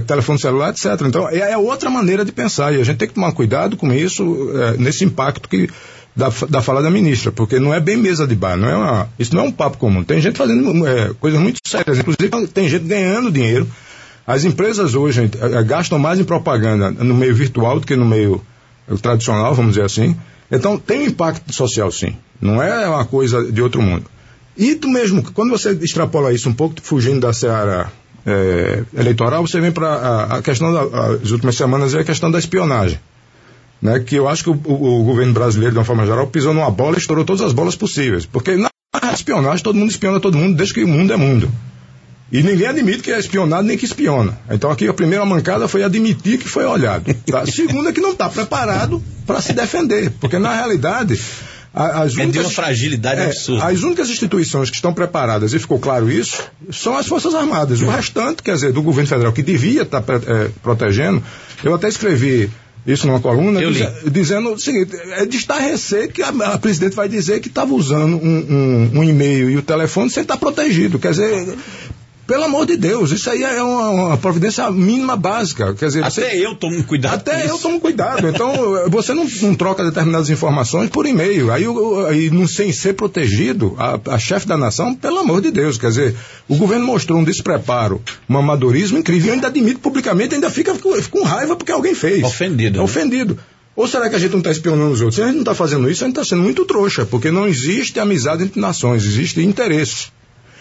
telefone celular, etc. Então, é, é, outra maneira de pensar e a gente tem que tomar cuidado com isso, é, nesse impacto que da, da fala da ministra, porque não é bem mesa de bar, não é uma, isso não é um papo comum. Tem gente fazendo é, coisas muito sérias, inclusive tem gente ganhando dinheiro. As empresas hoje é, é, gastam mais em propaganda no meio virtual do que no meio tradicional, vamos dizer assim. Então tem um impacto social, sim. Não é uma coisa de outro mundo. E tu mesmo, quando você extrapola isso um pouco, fugindo da seara é, eleitoral, você vem para a, a, questão das últimas semanas é a questão da espionagem né, que eu acho que o, o, o, governo brasileiro, de uma forma geral, pisou numa bola e estourou todas as bolas possíveis. Porque na espionagem, todo mundo espiona todo mundo, desde que o mundo é mundo. E ninguém admite que é espionado nem que espiona. Então aqui a primeira mancada foi admitir que foi olhado. Tá? Segunda é que não está preparado para se defender. Porque na realidade. As únicas, é de uma fragilidade é, absurda. As únicas instituições que estão preparadas, e ficou claro isso, são as Forças Armadas. O restante, quer dizer, do governo federal, que devia estar tá, é, protegendo, eu até escrevi isso numa coluna, diz, dizendo o seguinte: é de estarrecer que a, a presidente vai dizer que estava usando um, um, um, e-mail e o telefone sem estar protegido. Quer dizer, pelo amor de Deus, isso aí é uma, uma providência mínima básica. Quer dizer, até você, eu tomo cuidado. Até eu tomo cuidado. Então, você não, não, troca determinadas informações por e-mail. Aí, aí não, sem ser protegido, a, a chefe da nação, pelo amor de Deus. Quer dizer, o governo mostrou um despreparo, um amadorismo incrível. Eu ainda admito publicamente, ainda fica, fica com raiva porque alguém fez. Ofendido. É né? Ofendido. Ou será que a gente não está espionando os outros? Se a gente não está fazendo isso, a gente está sendo muito trouxa, porque não existe amizade entre nações, existe interesse.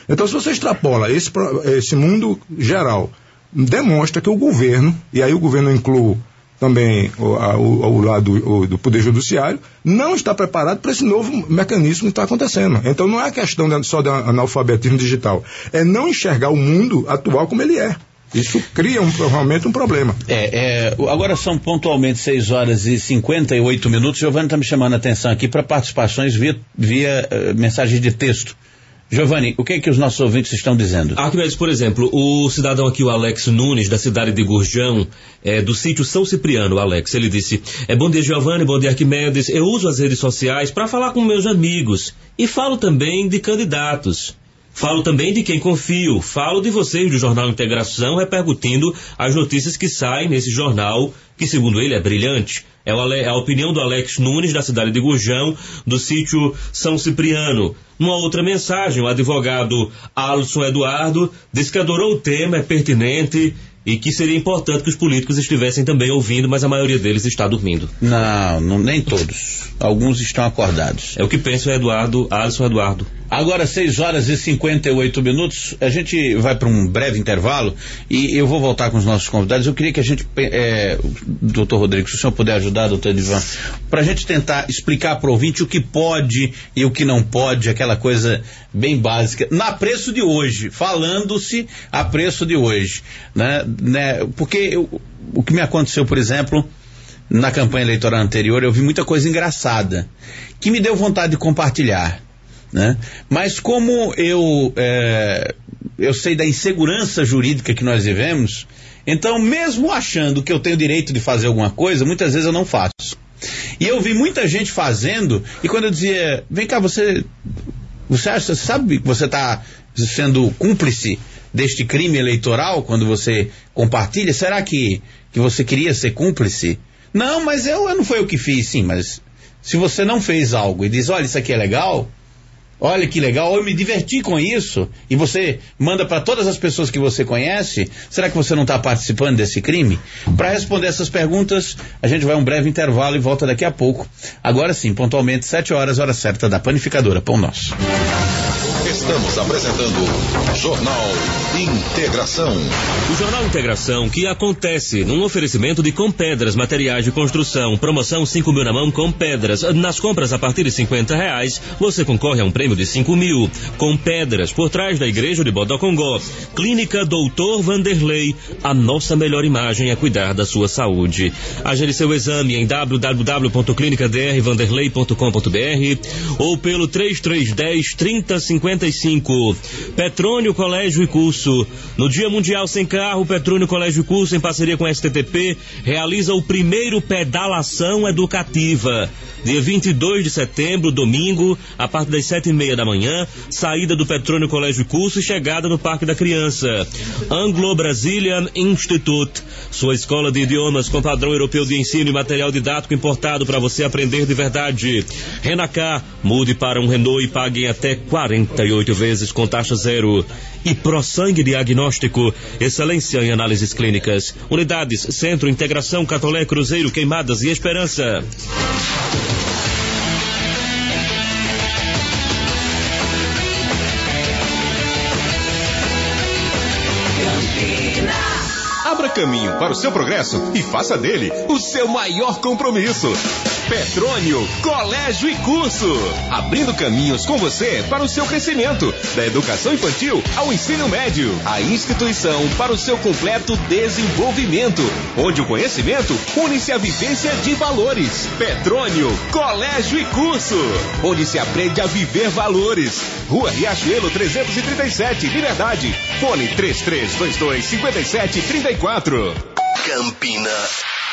Então, se você extrapola esse, esse mundo geral, demonstra que o governo, e aí o governo inclui também o, a, o, o lado o, do Poder Judiciário, não está preparado para esse novo mecanismo que está acontecendo. Então não é questão de, só de analfabetismo digital, é não enxergar o mundo atual como ele é. Isso cria um, realmente um problema. É, é, agora são pontualmente 6 horas e 58 minutos. Giovanni está me chamando a atenção aqui para participações via, via uh, mensagem de texto. Giovanni, o que é que os nossos ouvintes estão dizendo? Arquimedes, por exemplo, o cidadão aqui, o Alex Nunes, da cidade de Gurjão, é, do sítio São Cipriano, Alex, ele disse: é, Bom dia, Giovanni, bom dia, Arquimedes. Eu uso as redes sociais para falar com meus amigos e falo também de candidatos. Falo também de quem confio. Falo de vocês do Jornal Integração, repercutindo as notícias que saem nesse jornal, que segundo ele é brilhante. É a opinião do Alex Nunes, da cidade de Gurjão, do sítio São Cipriano. Numa outra mensagem, o advogado Alisson Eduardo disse que adorou o tema, é pertinente e que seria importante que os políticos estivessem também ouvindo, mas a maioria deles está dormindo. Não, não nem todos. Alguns estão acordados. É o que pensa o Eduardo, Alisson Eduardo. Agora, 6 horas e 58 minutos, a gente vai para um breve intervalo e eu vou voltar com os nossos convidados. Eu queria que a gente, é, doutor Rodrigo, se o senhor puder ajudar, doutor Edivan, para a gente tentar explicar para o ouvinte o que pode e o que não pode, aquela coisa bem básica, na preço de hoje, falando-se a preço de hoje. Né? Né? Porque eu, o que me aconteceu, por exemplo, na campanha eleitoral anterior, eu vi muita coisa engraçada que me deu vontade de compartilhar. Né? Mas como eu, é, eu sei da insegurança jurídica que nós vivemos, então mesmo achando que eu tenho direito de fazer alguma coisa, muitas vezes eu não faço. E eu vi muita gente fazendo, e quando eu dizia, vem cá, você. Você acha, você sabe que você está sendo cúmplice deste crime eleitoral quando você compartilha? Será que, que você queria ser cúmplice? Não, mas eu, eu não foi o que fiz, sim, mas se você não fez algo e diz, olha, isso aqui é legal, Olha que legal, eu me diverti com isso. E você manda para todas as pessoas que você conhece. Será que você não está participando desse crime? Para responder essas perguntas, a gente vai a um breve intervalo e volta daqui a pouco. Agora sim, pontualmente, 7 horas, hora certa da panificadora Pão Nosso. Estamos apresentando Jornal Integração. O Jornal Integração que acontece num oferecimento de Compedras Materiais de Construção. Promoção 5 mil na mão com pedras. Nas compras a partir de 50 reais, você concorre a um prêmio de 5 mil. Com pedras por trás da igreja de Bodocongó. Clínica Doutor Vanderlei. A nossa melhor imagem é cuidar da sua saúde. Agende seu exame em www.clinicadrvanderlei.com.br ou pelo 3310 3055 55. Petrônio Colégio e Curso. No Dia Mundial Sem Carro, Petrônio Colégio e Curso, em parceria com a STTP, realiza o primeiro pedalação educativa. Dia 22 de setembro, domingo, a partir das sete e meia da manhã, saída do Petrônio Colégio e Curso e chegada no Parque da Criança. Anglo Brazilian Institute, sua escola de idiomas com padrão europeu de ensino e material didático importado para você aprender de verdade. Renacar, mude para um Renault e pague até 48 vezes com taxa zero. E ProSangue Diagnóstico, excelência em análises clínicas. Unidades Centro Integração Catolé Cruzeiro Queimadas e Esperança. Abra caminho para o seu progresso e faça dele o seu maior compromisso. Petrônio Colégio e Curso. Abrindo caminhos com você para o seu crescimento, da educação infantil ao ensino médio. A instituição para o seu completo desenvolvimento, onde o conhecimento une-se à vivência de valores. Petrônio Colégio e Curso, onde se aprende a viver valores. Rua Riachuelo 337, Liberdade. Fone 3322 5734. Campina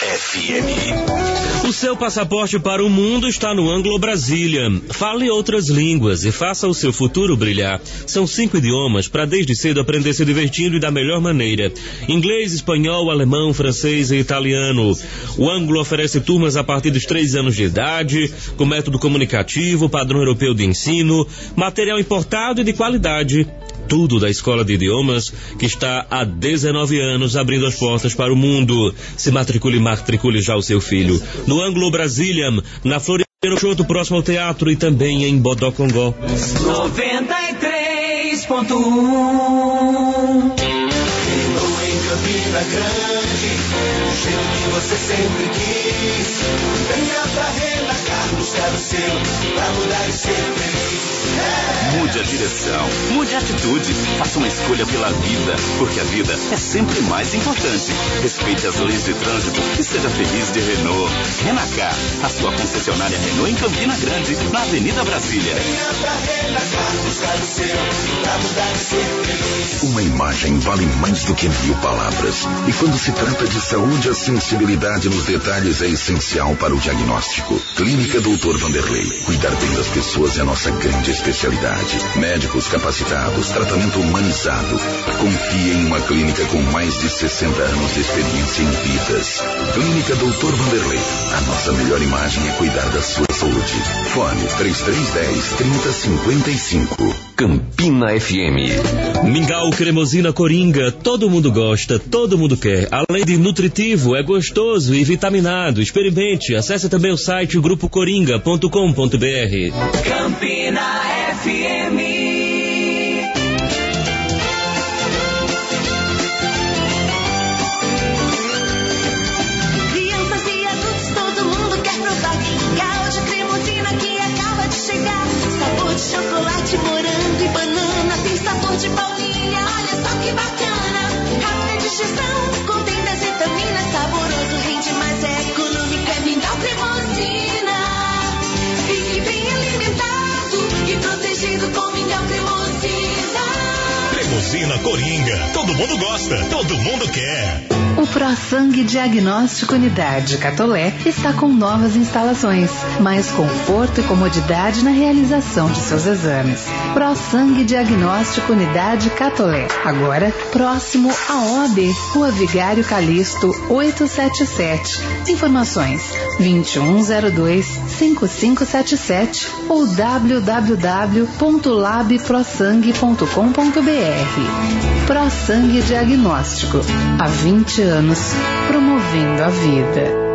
FM. O seu passaporte para o mundo está no Anglo Brasília. Fale outras línguas e faça o seu futuro brilhar. São cinco idiomas para desde cedo aprender se divertindo e da melhor maneira. Inglês, espanhol, alemão, francês e italiano. O Anglo oferece turmas a partir dos três anos de idade, com método comunicativo, padrão europeu de ensino, material importado e de qualidade tudo da Escola de Idiomas, que está há 19 anos abrindo as portas para o mundo. Se matricule matricule já o seu filho. No Anglo Brazilian, na Floriano Choto, próximo ao teatro e também em Bodocongó. 93.1 em Campina Grande, o jeito que você sempre quis. Venha pra relaxar, buscar o seu, pra mudar e ser feliz. Mude a direção, mude a atitude, faça uma escolha pela vida, porque a vida é sempre mais importante. Respeite as leis de trânsito e seja feliz de Renault. Renacar, a sua concessionária Renault em Campina Grande, na Avenida Brasília. Uma imagem vale mais do que mil palavras. E quando se trata de saúde, a sensibilidade nos detalhes é essencial para o diagnóstico. Clínica Doutor Vanderlei. Cuidar bem das pessoas é nossa grande especialidade. Médicos capacitados, tratamento humanizado. Confie em uma clínica com mais de 60 anos de experiência em vidas. Clínica Doutor Vanderlei. A nossa melhor imagem é cuidar da sua saúde. Fone 3310 3055. Campina FM. Mingau Cremosina Coringa, todo mundo gosta, todo mundo quer. Além de nutritivo, é gostoso e vitaminado. Experimente. Acesse também o site grupocoringa.com.br. Campina FM. Cremosina Coringa. Todo mundo gosta, todo mundo quer. O ProSangue Diagnóstico Unidade Catolé está com novas instalações, mais conforto e comodidade na realização de seus exames. ProSangue Diagnóstico Unidade Catolé, agora próximo à OAB, Rua Vigário Calixto 877. Informações 2102 5577 ou www.labprosangue.com.br. ProSangue Diagnóstico. Há 20 anos, promovendo a vida.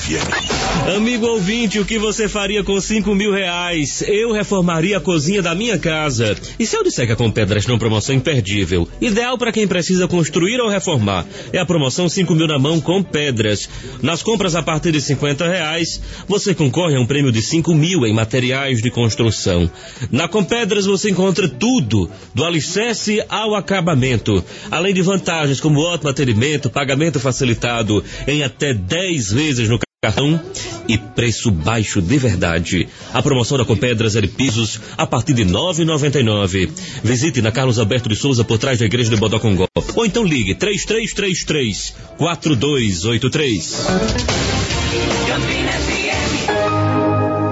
FM. Amigo ouvinte, o que você faria com cinco mil reais? Eu reformaria a cozinha da minha casa. E se eu disser que a Compedras tem uma promoção imperdível? Ideal para quem precisa construir ou reformar. É a promoção 5 mil na mão com pedras. Nas compras a partir de 50 reais, você concorre a um prêmio de 5 mil em materiais de construção. Na Compedras você encontra tudo, do alicerce ao acabamento. Além de vantagens como ótimo atendimento, pagamento facilitado em até 10 vezes no cartão e preço baixo de verdade. A promoção da Compedras é pisos a partir de R$ 9,99. Visite na Carlos Alberto de Souza por trás da igreja de Bodocongó. Ou então ligue 3333 4283.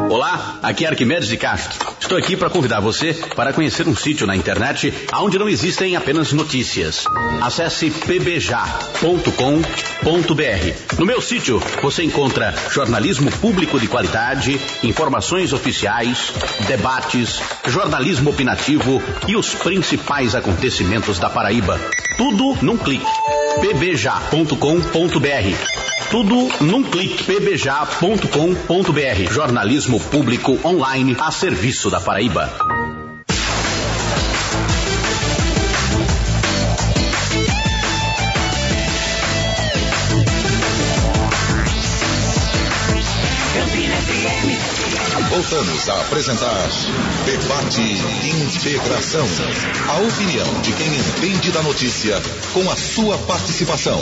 Olá, aqui é Arquimedes de Castro. Estou aqui para convidar você para conhecer um sítio na internet onde não existem apenas notícias. Acesse pbja.com.br. No meu sítio você encontra jornalismo público de qualidade, informações oficiais, debates, jornalismo opinativo e os principais acontecimentos da Paraíba. Tudo num clique. pbja.com.br. Tudo num clique. pbja.com.br. Jornalismo público online a serviço da Paraíba. Voltamos a apresentar Debate Integração. A opinião de quem entende da notícia com a sua participação.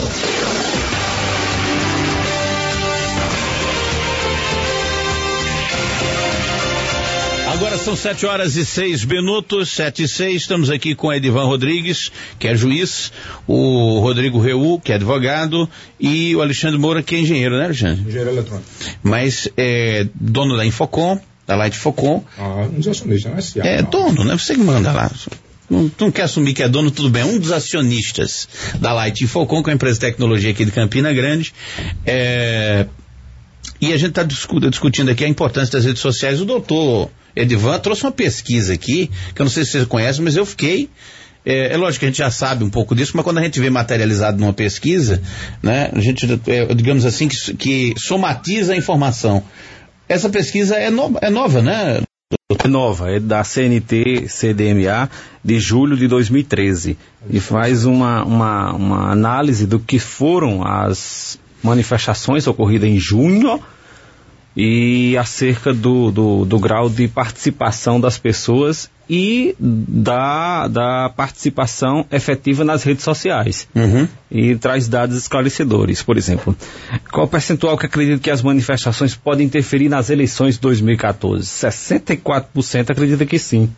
Agora são sete horas e seis minutos, sete e seis. Estamos aqui com Edivan Rodrigues, que é juiz, o Rodrigo Reu, que é advogado, e o Alexandre Moura, que é engenheiro, né, Alexandre? Engenheiro eletrônico. Mas é dono da Infocom, da Light Focom. Ah, um dos acionistas, não é SIA, É não. dono, né? Você que manda lá. Não, tu não quer assumir que é dono, tudo bem. Um dos acionistas da Light Infocom, que é uma empresa de tecnologia aqui de Campina Grande. É, e a gente está discutindo aqui a importância das redes sociais. O doutor Edivan trouxe uma pesquisa aqui, que eu não sei se você conhece, mas eu fiquei. É, é lógico que a gente já sabe um pouco disso, mas quando a gente vê materializado numa pesquisa, né, a gente, é, digamos assim, que, que somatiza a informação. Essa pesquisa é, no, é nova, né? É nova, é da CNT CDMA de julho de 2013 e faz uma, uma, uma análise do que foram as manifestações ocorridas em junho e acerca do, do, do grau de participação das pessoas e da, da participação efetiva nas redes sociais. E traz dados esclarecedores, por exemplo. Qual o percentual que acredita que as manifestações podem interferir nas eleições de 2014? 64% acredita que sim.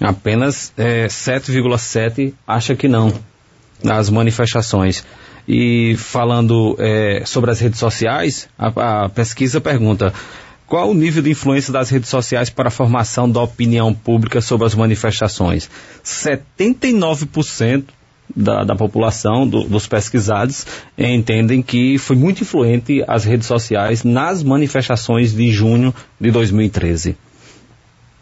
Apenas eh, 7,7% acha que não nas manifestações. E falando eh, sobre as redes sociais, a, a pesquisa pergunta qual o nível de influência das redes sociais para a formação da opinião pública sobre as manifestações? 79% da, da população, do- dos pesquisados, entendem que foi muito influente as redes sociais nas manifestações de junho de 2013.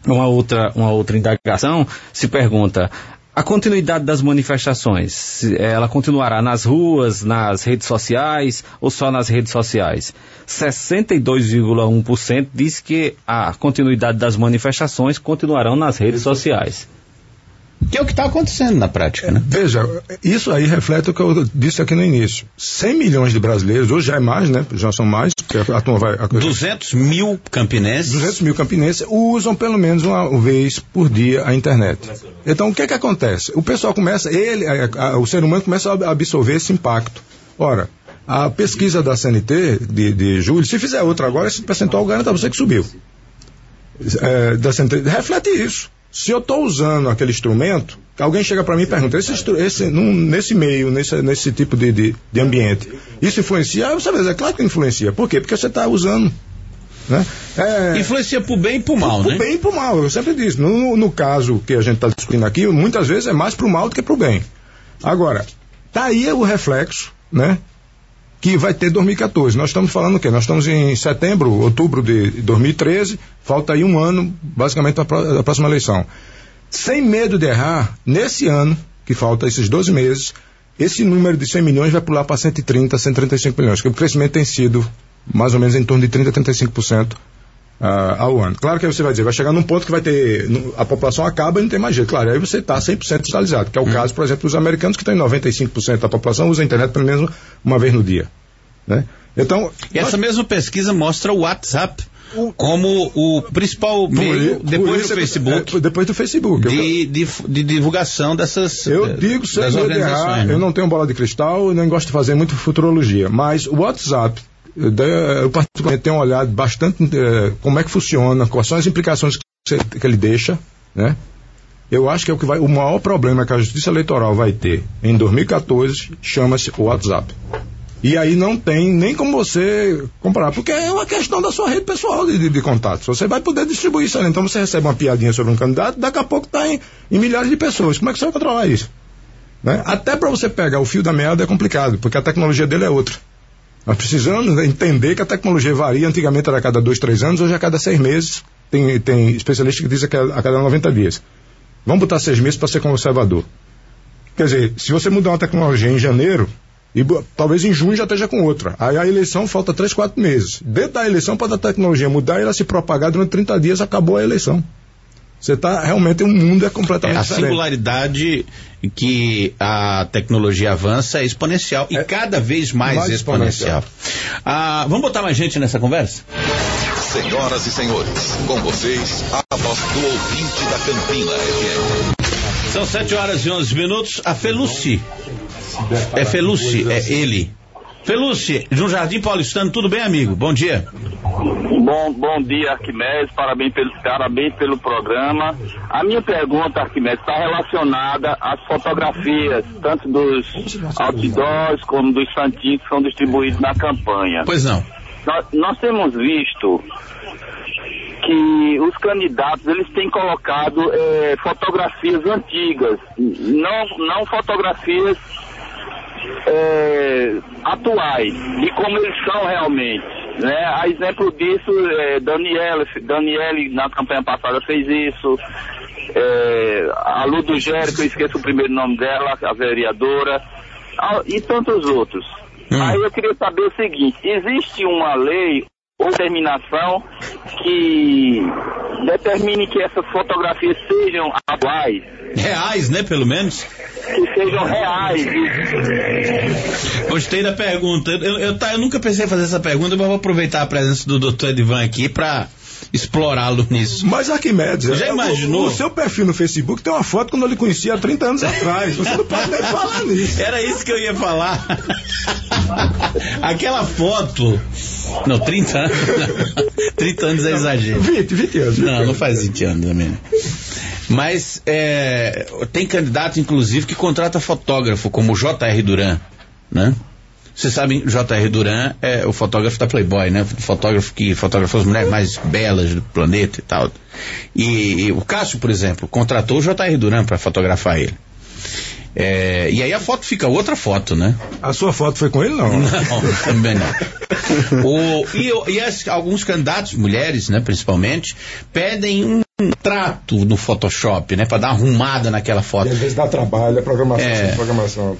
Uma outra, uma outra indagação se pergunta a continuidade das manifestações, ela continuará nas ruas, nas redes sociais ou só nas redes sociais? 62,1% diz que a continuidade das manifestações continuarão nas redes sociais. Que é o que está acontecendo na prática, né? Veja, isso aí reflete o que eu disse aqui no início. 100 milhões de brasileiros, hoje já é mais, né? Já são mais, a turma vai. A, 200 mil campinenses. 200 mil campinenses usam pelo menos uma vez por dia a internet. Então, o que que acontece? O pessoal começa, ele, a- a- o ser humano começa a absorver esse impacto. Ora, a pesquisa da CNT de, de julho, se fizer outra agora, esse percentual garanta a você que subiu. É, da CNT, reflete isso. Se eu estou usando aquele instrumento, alguém chega para mim e pergunta, esse, esse, num- nesse meio, nesse, nesse tipo de, de, de ambiente, isso influencia? Ah, você dizer, é claro que influencia. Por quê? Porque você está usando. Né? É, Influencia pro bem e pro mal, pro né? bem e pro mal, eu sempre disse. No, no caso que a gente está discutindo aqui, muitas vezes é mais pro mal do que pro bem. Agora, tá aí o reflexo, né? Que vai ter 2014. Nós estamos falando o quê? Nós estamos em setembro, outubro de 2013, falta aí um ano, basicamente, para a próxima eleição. Sem medo de errar, nesse ano, que falta esses 12 meses, esse número de 100 milhões vai pular para 130, 135 milhões, porque o crescimento tem sido mais ou menos em torno de 30, 35% ah, ao ano. Claro que aí você vai dizer, vai chegar num ponto que vai ter, no- a população acaba e não tem mais jeito. Claro, aí você está 100% digitalizado, que é o caso, por exemplo, dos americanos que tem 95% da população usa a internet pelo menos uma vez no dia. Né? Então, E essa mesma pesquisa mostra o WhatsApp como o principal meio, por depois do é- Facebook, é, depois do Facebook. De, de, de divulgação dessas Eu eh, digo sem das de errar, organizações. né? eu não tenho bola de cristal nem gosto de fazer muito futurologia, mas o WhatsApp eu, eu particularmente tenho olhado bastante eh, como é que funciona, quais são as implicações que, que ele deixa, né? Eu acho que é o que vai, o maior problema que a Justiça Eleitoral vai ter em 2014 chama-se o WhatsApp. E aí não tem nem como você comparar, porque é uma questão da sua rede pessoal de, de, de contatos. Você vai poder distribuir isso ali. Então você recebe uma piadinha sobre um candidato, daqui a pouco está em, em milhares de pessoas. Como é que você vai controlar isso? Né? Até para você pegar o fio da meada é complicado, porque a tecnologia dele é outra. Nós precisamos entender que a tecnologia varia. Antigamente era a cada dois, três anos, hoje é a cada seis meses. Tem, tem especialista que diz que é a cada 90 dias. Vamos botar seis meses para ser conservador. Quer dizer, se você mudar uma tecnologia em janeiro, e talvez em junho já esteja com outra. Aí a eleição falta três, quatro meses. Dentro da eleição, pode a tecnologia mudar e ela se propagar durante 30 dias, acabou a eleição. Você está realmente, o mundo é É, completamente a diferente. singularidade que a tecnologia avança é exponencial e cada vez mais, mais exponencial. exponencial. Ah, vamos botar mais gente nessa conversa? Senhoras e senhores, com vocês, a voz do ouvinte da Campina FM. São 7 horas e 11 minutos. A Feluci. É Feluci, é ele. Feluci, de um Jardim Paulistano, tudo bem, amigo? Bom dia. Bom, bom dia, Arquimedes. Parabéns pelo, parabéns pelo programa. A minha pergunta, Arquimedes, está relacionada às fotografias, tanto dos outdoors como dos santinhos que são distribuídos na campanha. Pois não. Nós, nós temos visto que os candidatos eles têm colocado eh, fotografias antigas, não, não fotografias eh, atuais e como eles são realmente. Né? A exemplo disso, eh, Daniela, Daniele na campanha passada fez isso. Eh, a Lu do Gério, que eu esqueço o primeiro nome dela, a vereadora, ah, e tantos outros. Aí eu queria saber o seguinte, existe uma lei ou terminação que determine que essas fotografias sejam atuais, Reais, né, pelo menos? que sejam reais. Gostei da pergunta. Eu, eu, tá, eu nunca pensei em fazer essa pergunta, mas vou aproveitar a presença do Dr. Edivan aqui para explorá-lo nisso. Mas Arquimedes, Já é, imaginou? O, seu perfil no Facebook tem uma foto quando eu lhe conhecia há 30 anos atrás. Você não pode nem falar nisso. Era isso que eu ia falar. Aquela foto. Não, 30 anos. não. 30 anos é exagero. 20, 20 anos. 20 Não, não anos. faz 20 anos também. Mas é, tem candidato, inclusive, que contrata fotógrafo, como o J.R. Duran, né? Vocês sabem, J.R. Duran é o fotógrafo da Playboy, né? O fotógrafo que fotografou as mulheres mais belas do planeta e tal. E, e o Cássio, por exemplo, contratou o J.R. Duran para fotografar ele. É, e aí a foto fica outra foto, né? A sua foto foi com ele, não? Não, também não. O- e e as- alguns candidatos, mulheres, né, principalmente, pedem um trato no Photoshop, né, para dar uma arrumada naquela foto. E às vezes dá trabalho, é programação, É. sem programação.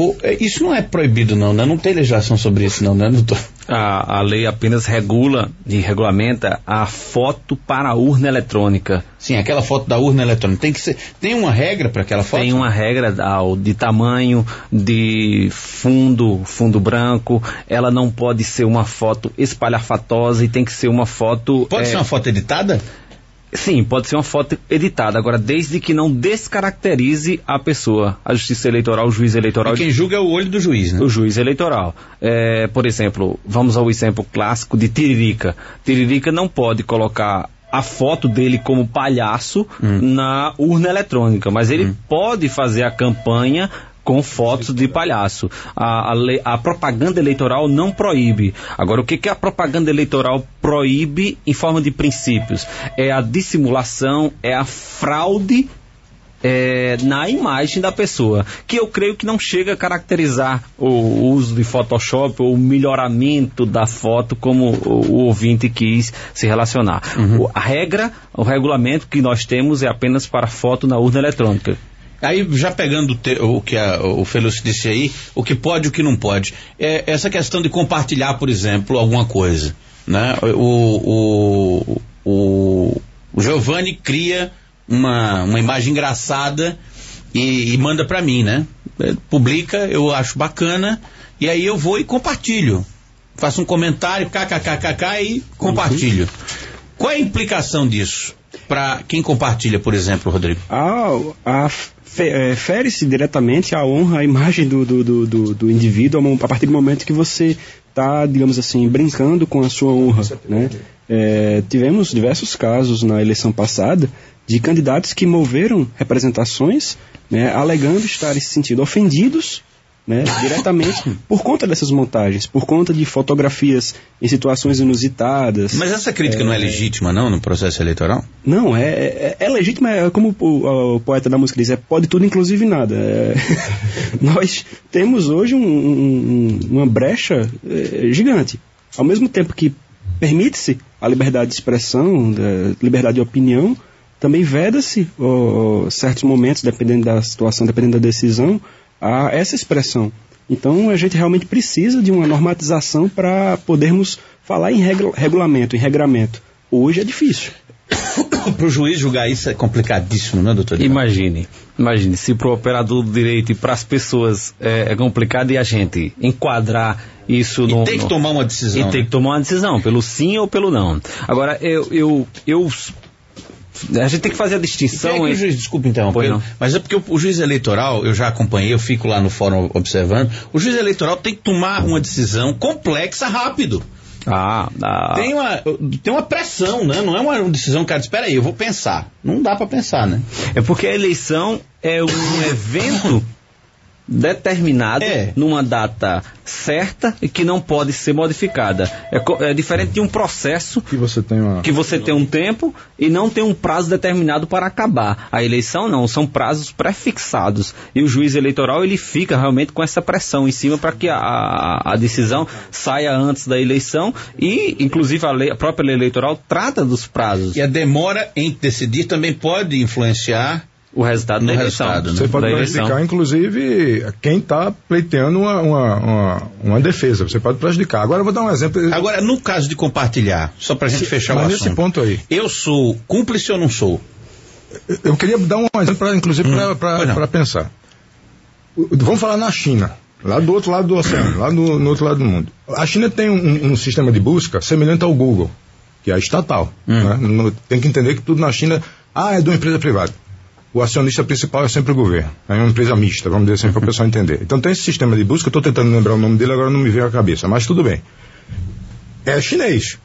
O- é, isso não é proibido, não, né? Não tem legislação sobre isso, não, né, doutor? A, a lei apenas regula e regulamenta a foto para a urna eletrônica. Sim, aquela foto da urna eletrônica. Tem que ser. Tem uma regra para aquela foto? Tem uma regra de tamanho, de fundo, fundo branco. Ela não pode ser uma foto espalhafatosa e tem que ser uma foto. Pode é, ser uma foto editada? Sim, pode ser uma foto editada. Agora, desde que não descaracterize a pessoa. A justiça eleitoral, o juiz eleitoral. E quem julga é o olho do juiz, né? O juiz eleitoral. É, por exemplo, vamos ao exemplo clássico de Tiririca. Tiririca não pode colocar a foto dele como palhaço na urna eletrônica, mas ele pode fazer a campanha com fotos de palhaço. A, a lei- a propaganda eleitoral não proíbe. Agora, o que, que a propaganda eleitoral proíbe em forma de princípios? É a dissimulação, é a fraude é, na imagem da pessoa, que eu creio que não chega a caracterizar o uso de Photoshop ou o melhoramento da foto como o, o ouvinte quis se relacionar. O- a regra, o regulamento que nós temos é apenas para foto na urna eletrônica. Aí, já pegando o, te- o que a- o Felúcio disse aí, o que pode e o que não pode. É essa questão de compartilhar, por exemplo, alguma coisa. Né? O, o, o, o Giovanni cria uma, uma imagem engraçada e, e manda para mim, né? É, Publica, eu acho bacana, e aí eu vou e compartilho. Faço um comentário, kkkk e compartilho. Qual é a implicação disso? Para quem compartilha, por exemplo, Rodrigo? A, a é, fere-se diretamente a honra, a imagem do, do, do, do- indivíduo a partir do momento que você está, digamos assim, brincando com a sua honra. Né? É, tivemos diversos casos na eleição passada de candidatos que moveram representações né, alegando estarem se sentindo ofendidos né, diretamente por conta dessas montagens, por conta de fotografias em situações inusitadas. Mas essa crítica não é legítima, não, no processo eleitoral? Não, é, é, é legítimo, é como o, o poeta da música diz, é pode tudo, inclusive nada. É, nós temos hoje um- um- uma brecha é, gigante. Ao mesmo tempo que permite-se a liberdade de expressão, da liberdade de opinião, também veda-se certos momentos, dependendo da situação, dependendo da decisão, a essa expressão. Então a gente realmente precisa de uma normatização para podermos falar em regula- regulamento, em regramento. Hoje é difícil. Para o juiz julgar isso é complicadíssimo, né, doutor? Imagine, imagine, se para o operador do direito e para as pessoas é, é complicado e a gente enquadrar isso E no. tem que no- tomar uma decisão, E tem né? que tomar uma decisão, pelo sim ou pelo não. Agora, eu. eu, eu a gente tem que fazer a Quem é distinção que o entre. juiz, desculpa interromper, mas é porque o, o juiz eleitoral, eu já acompanhei, eu fico lá no fórum observando, o juiz eleitoral tem que tomar uma decisão complexa rápido. Ah, ah, Tem, uma, tem uma pressão, né? Não é uma decisão, cara, espera aí, eu vou pensar. Não dá para pensar, né? É porque a eleição é um evento determinado É. numa data certa e que não pode ser modificada. É, é diferente de um processo Que você tem uma. que você tem um tempo e não tem um prazo determinado para acabar. A eleição não, são prazos prefixados. E o juiz eleitoral ele fica realmente com essa pressão em cima para que a, a, a decisão saia antes da eleição e, inclusive, a, lei- a própria lei eleitoral trata dos prazos. E a demora em decidir também pode influenciar o resultado no da eleição. resultado, né? Você pode da eleição. prejudicar, inclusive, quem está pleiteando uma, uma, uma, uma defesa. Você pode prejudicar. Agora eu vou dar um exemplo. Agora, no caso de compartilhar, só pra gente fechar Mas o nesse assunto. ponto aí. Eu sou cúmplice ou não sou? Eu queria dar um exemplo, pra, inclusive, Hum, para pensar. Vamos falar na China, lá do outro lado do oceano, lá no, no outro lado do mundo. A China tem um, um sistema de busca semelhante ao Google, que é estatal. Hum. né? No- Tem que entender que tudo na China, ah, é de uma empresa privada. O acionista principal é sempre o governo. É uma empresa mista, vamos dizer assim, para o pessoal entender. Então tem esse sistema de busca, estou tentando lembrar o nome dele, agora não me veio à cabeça, mas tudo bem. É chinês.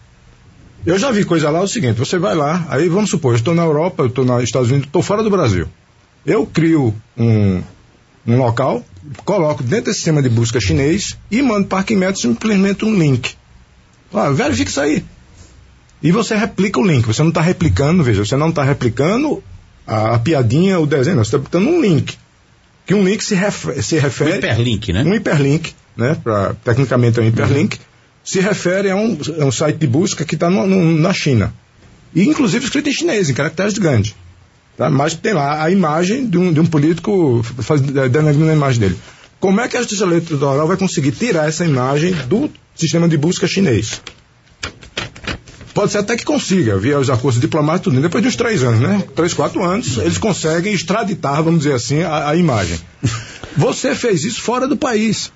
Eu já vi coisa lá, é o seguinte, você vai lá, aí vamos supor, eu estou na Europa, eu estou nos Estados Unidos, estou fora do Brasil. Eu crio um, um local, coloco dentro desse sistema de busca chinês e mando para Arquimedes simplesmente um link. Ah, verifique isso aí. E você replica o link. Você não está replicando, veja, você não está replicando a, a piadinha, o desenho, não, você está botando um link. Que um link se, ref- se refere. Um hiperlink, né? Um hiperlink, né? Pra, tecnicamente é um hiperlink. Se refere a um, a um site de busca que está na China. E inclusive escrito em chinês, em caracteres grandes. Tá? Mas tem lá a imagem de um, de um político faz, denegrindo a imagem dele. Como é que a justiça eleitoral vai conseguir tirar essa imagem do sistema de busca chinês? Pode ser até que consiga, via os acordos diplomáticos, depois de uns três anos, né? Três, quatro anos, eles conseguem extraditar, vamos dizer assim, a, a imagem. Você fez isso fora do país.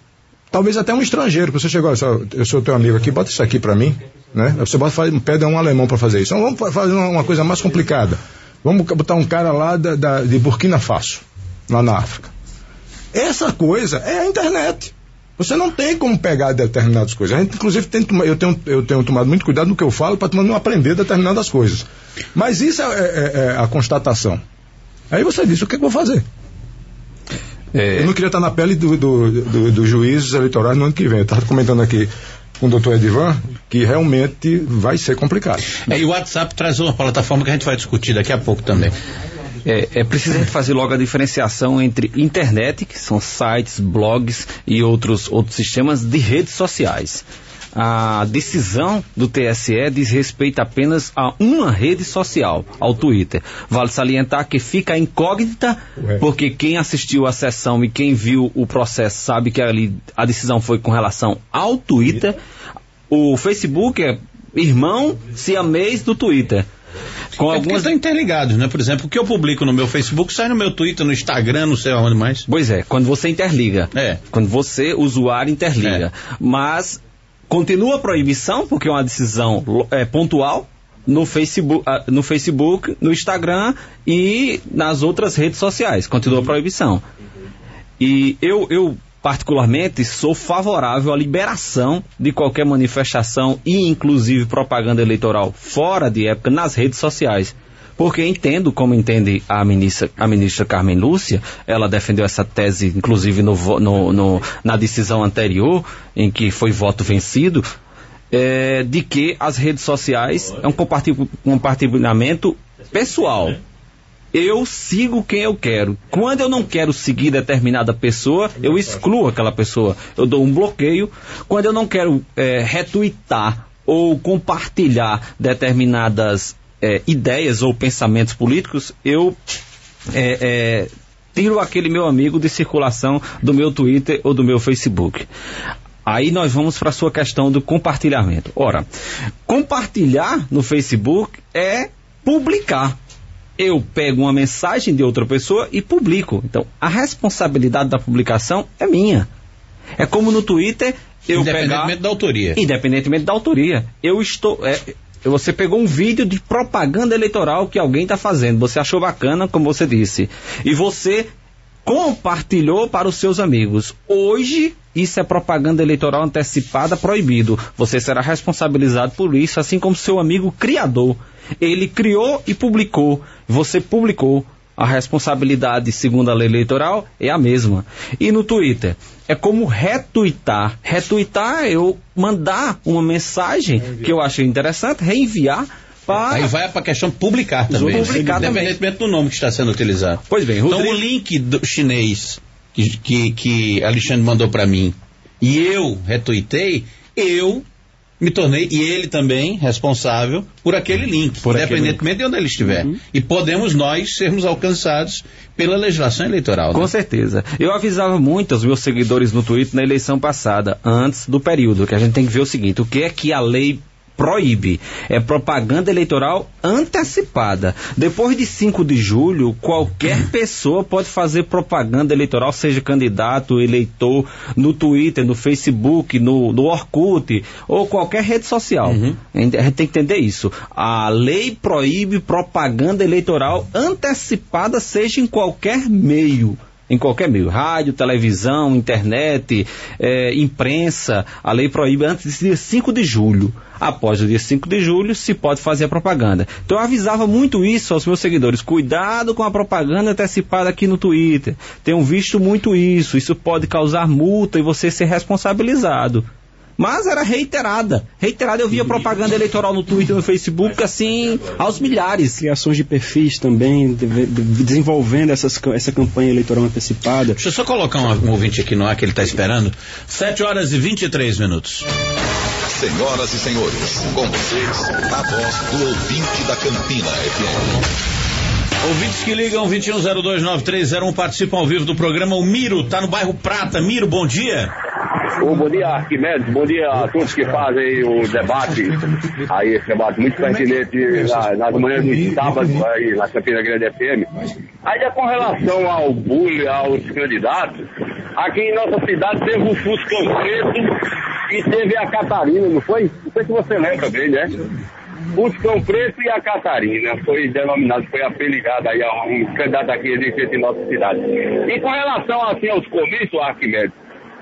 Talvez até um estrangeiro, que você chegou, eu sou teu amigo aqui, bota isso aqui para mim, né? Você bota, pede a um alemão para fazer isso. Então vamos fa- fazer uma, uma coisa mais complicada. Vamos botar um cara lá da, da- de Burkina Faso, lá na África. Essa coisa é a internet. Você não tem como pegar determinadas coisas. A gente, inclusive, tem, eu, tenho, eu tenho tomado muito cuidado no que eu falo para não aprender determinadas coisas. Mas isso é, é- é a constatação. Aí você diz, o que, que eu vou fazer? Eu não queria estar na pele do, do, do, do juiz eleitorais no ano que vem. Eu estava comentando aqui com o doutor Edivan que realmente vai ser complicado. É, e o WhatsApp traz uma plataforma que a gente vai discutir daqui a pouco também. É, é preciso a gente fazer logo a diferenciação entre internet, que são sites, blogs e outros, outros sistemas de redes sociais. A decisão do TSE diz respeito apenas a uma rede social, ao Twitter. Vale salientar que fica incógnita, porque quem assistiu a sessão e quem viu o processo sabe que ali a decisão foi com relação ao Twitter. O Facebook é irmão siamês do Twitter. Com é estão interligados, né? Por exemplo, o que eu publico no meu Facebook sai no meu Twitter, no Instagram, não sei aonde mais. Pois é, quando você interliga. É. Quando você, usuário, interliga. Mas continua a proibição, porque é uma decisão é, pontual, no Facebook, ah, no Facebook, no Instagram e nas outras redes sociais. Continua a proibição. E eu, eu particularmente sou favorável à liberação de qualquer manifestação e inclusive propaganda eleitoral fora de época nas redes sociais. Porque entendo, como entende a ministra, a ministra Carmen Lúcia, ela defendeu essa tese, inclusive no, no- no- na decisão anterior, em que foi voto vencido, é, de que as redes sociais é um comparti- compartilhamento pessoal. Eu sigo quem eu quero. Quando eu não quero seguir determinada pessoa, eu excluo aquela pessoa. Eu dou um bloqueio. Quando eu não quero é, retweetar ou compartilhar determinadas é, ideias ou pensamentos políticos, eu é, é, tiro aquele meu amigo de circulação do meu Twitter ou do meu Facebook. Aí nós vamos para a sua questão do compartilhamento. Ora, compartilhar no Facebook é publicar. Eu pego uma mensagem de outra pessoa e publico. Então, a responsabilidade da publicação é minha. É como no Twitter eu Independentemente pegar... da autoria. Independentemente da autoria. Eu estou. é, você pegou um vídeo de propaganda eleitoral que alguém está fazendo. Você achou bacana, como você disse. E você compartilhou para os seus amigos. Hoje, isso é propaganda eleitoral antecipada proibido. Você será responsabilizado por isso, assim como seu amigo criador. Ele criou e publicou. Você publicou. A responsabilidade, segundo a lei eleitoral, é a mesma. E no Twitter, é como retweetar. Retweetar é eu mandar uma mensagem que eu achei interessante, reenviar para. Aí vai para a questão publicar também. né? Publicar também. Independentemente do nome que está sendo utilizado. Pois bem, Então Rodrigo- o link do chinês que, que, que Alexandre mandou para mim e eu retuitei, eu me tornei, e ele também, responsável por aquele link, Por aquele independentemente de onde ele estiver. E podemos nós sermos alcançados pela legislação eleitoral. Com né? certeza. Eu avisava muito os meus seguidores no Twitter na eleição passada, antes do período, que a gente tem que ver o seguinte: o que é que a lei proíbe? É propaganda eleitoral antecipada. Depois de 5 de julho, qualquer pessoa pode fazer propaganda eleitoral, seja candidato, eleitor, no Twitter, no Facebook, no, no Orkut ou qualquer rede social. A gente tem que entender isso. A lei proíbe propaganda eleitoral antecipada, seja em qualquer meio. Em qualquer meio, rádio, televisão, internet, eh, imprensa, a lei proíbe antes do dia 5 de julho. Após o dia 5 de julho, se pode fazer a propaganda. Então eu avisava muito isso aos meus seguidores: cuidado com a propaganda antecipada aqui no Twitter. Tenho visto muito isso, isso pode causar multa e você ser responsabilizado. Mas era reiterada. Reiterada, eu via propaganda eleitoral no Twitter e no Facebook, assim, aos milhares. Criações de perfis também, de- de- desenvolvendo essas, essa campanha eleitoral antecipada. Deixa eu só colocar um, um ouvinte aqui no ar que ele está esperando. 7 horas e 23 minutos. Senhoras e senhores, com vocês, a voz do ouvinte da Campina FM. Ouvintes que ligam 21029301 participam ao vivo do programa. O Miro está no bairro Prata. Miro, bom dia. Ô, bom dia, Arquimedes. Bom dia a todos que fazem o debate. Aí, esse debate muito pertinente na- nas manhãs do sábado, aí na Campina Grande FM. Ainda com relação ao bullying aos candidatos, aqui em nossa cidade teve o Fuscão Preto e teve a Catarina, não foi? Não sei se você lembra bem, né? Fuscão Preto e a Catarina foi denominado, foi apelidado aí a um candidato aqui existente em nossa cidade. E com relação assim aos comícios, Arquimedes,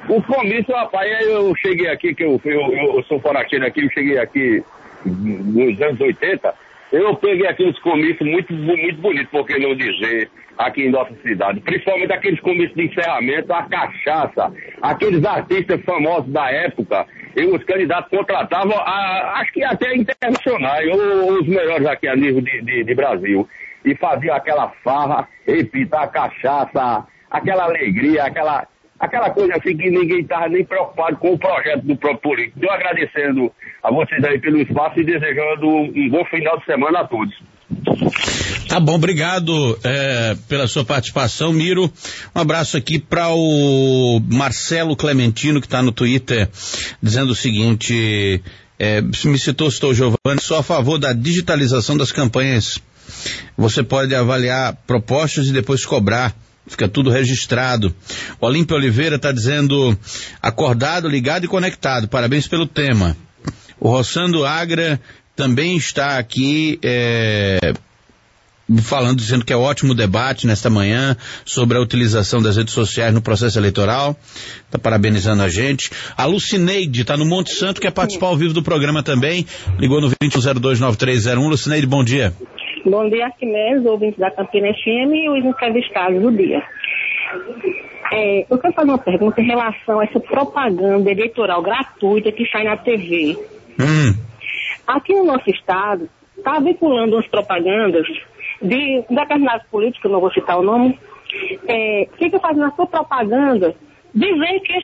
o comício, rapaz, eu cheguei aqui, que eu, eu, eu sou forasteiro aqui, eu cheguei aqui nos anos 80, eu peguei aqueles comícios muito, muito bonitos, por que não dizer, aqui em nossa cidade. Principalmente aqueles comícios de encerramento, a cachaça, aqueles artistas famosos da época, e os candidatos contratavam, a- acho que até internacionais, ou os melhores aqui a nível de, de, de Brasil. E faziam aquela farra, repita, a cachaça, aquela alegria, aquela aquela coisa assim que ninguém estava nem preocupado com o projeto do próprio político. Então, agradecendo a vocês aí pelo espaço e desejando um bom final de semana a todos. Tá bom, obrigado é, pela sua participação, Miro. Um abraço aqui para o Marcelo Clementino, que está no Twitter, dizendo o seguinte: é, me citou, citou Giovanni, sou a favor da digitalização das campanhas. Você pode avaliar propostas e depois cobrar. Fica tudo registrado. O Olímpio Oliveira está dizendo acordado, ligado e conectado. Parabéns pelo tema. O Roçando Agra também está aqui é, falando, dizendo que é ótimo debate nesta manhã sobre a utilização das redes sociais no processo eleitoral. Está parabenizando a gente. A Lucineide está no Monte Santo, quer participar ao vivo do programa também. Ligou no 21029301. Lucineide, bom dia. Bom dia, Arquimedes, ouvintes da Campina FM e os entrevistados do dia. É, eu quero fazer uma pergunta em relação a essa propaganda eleitoral gratuita que sai na TV. Hum. Aqui no nosso estado, está vinculando umas propagandas de determinados políticos, não vou citar o nome, é, fica fazendo a sua propaganda dizendo que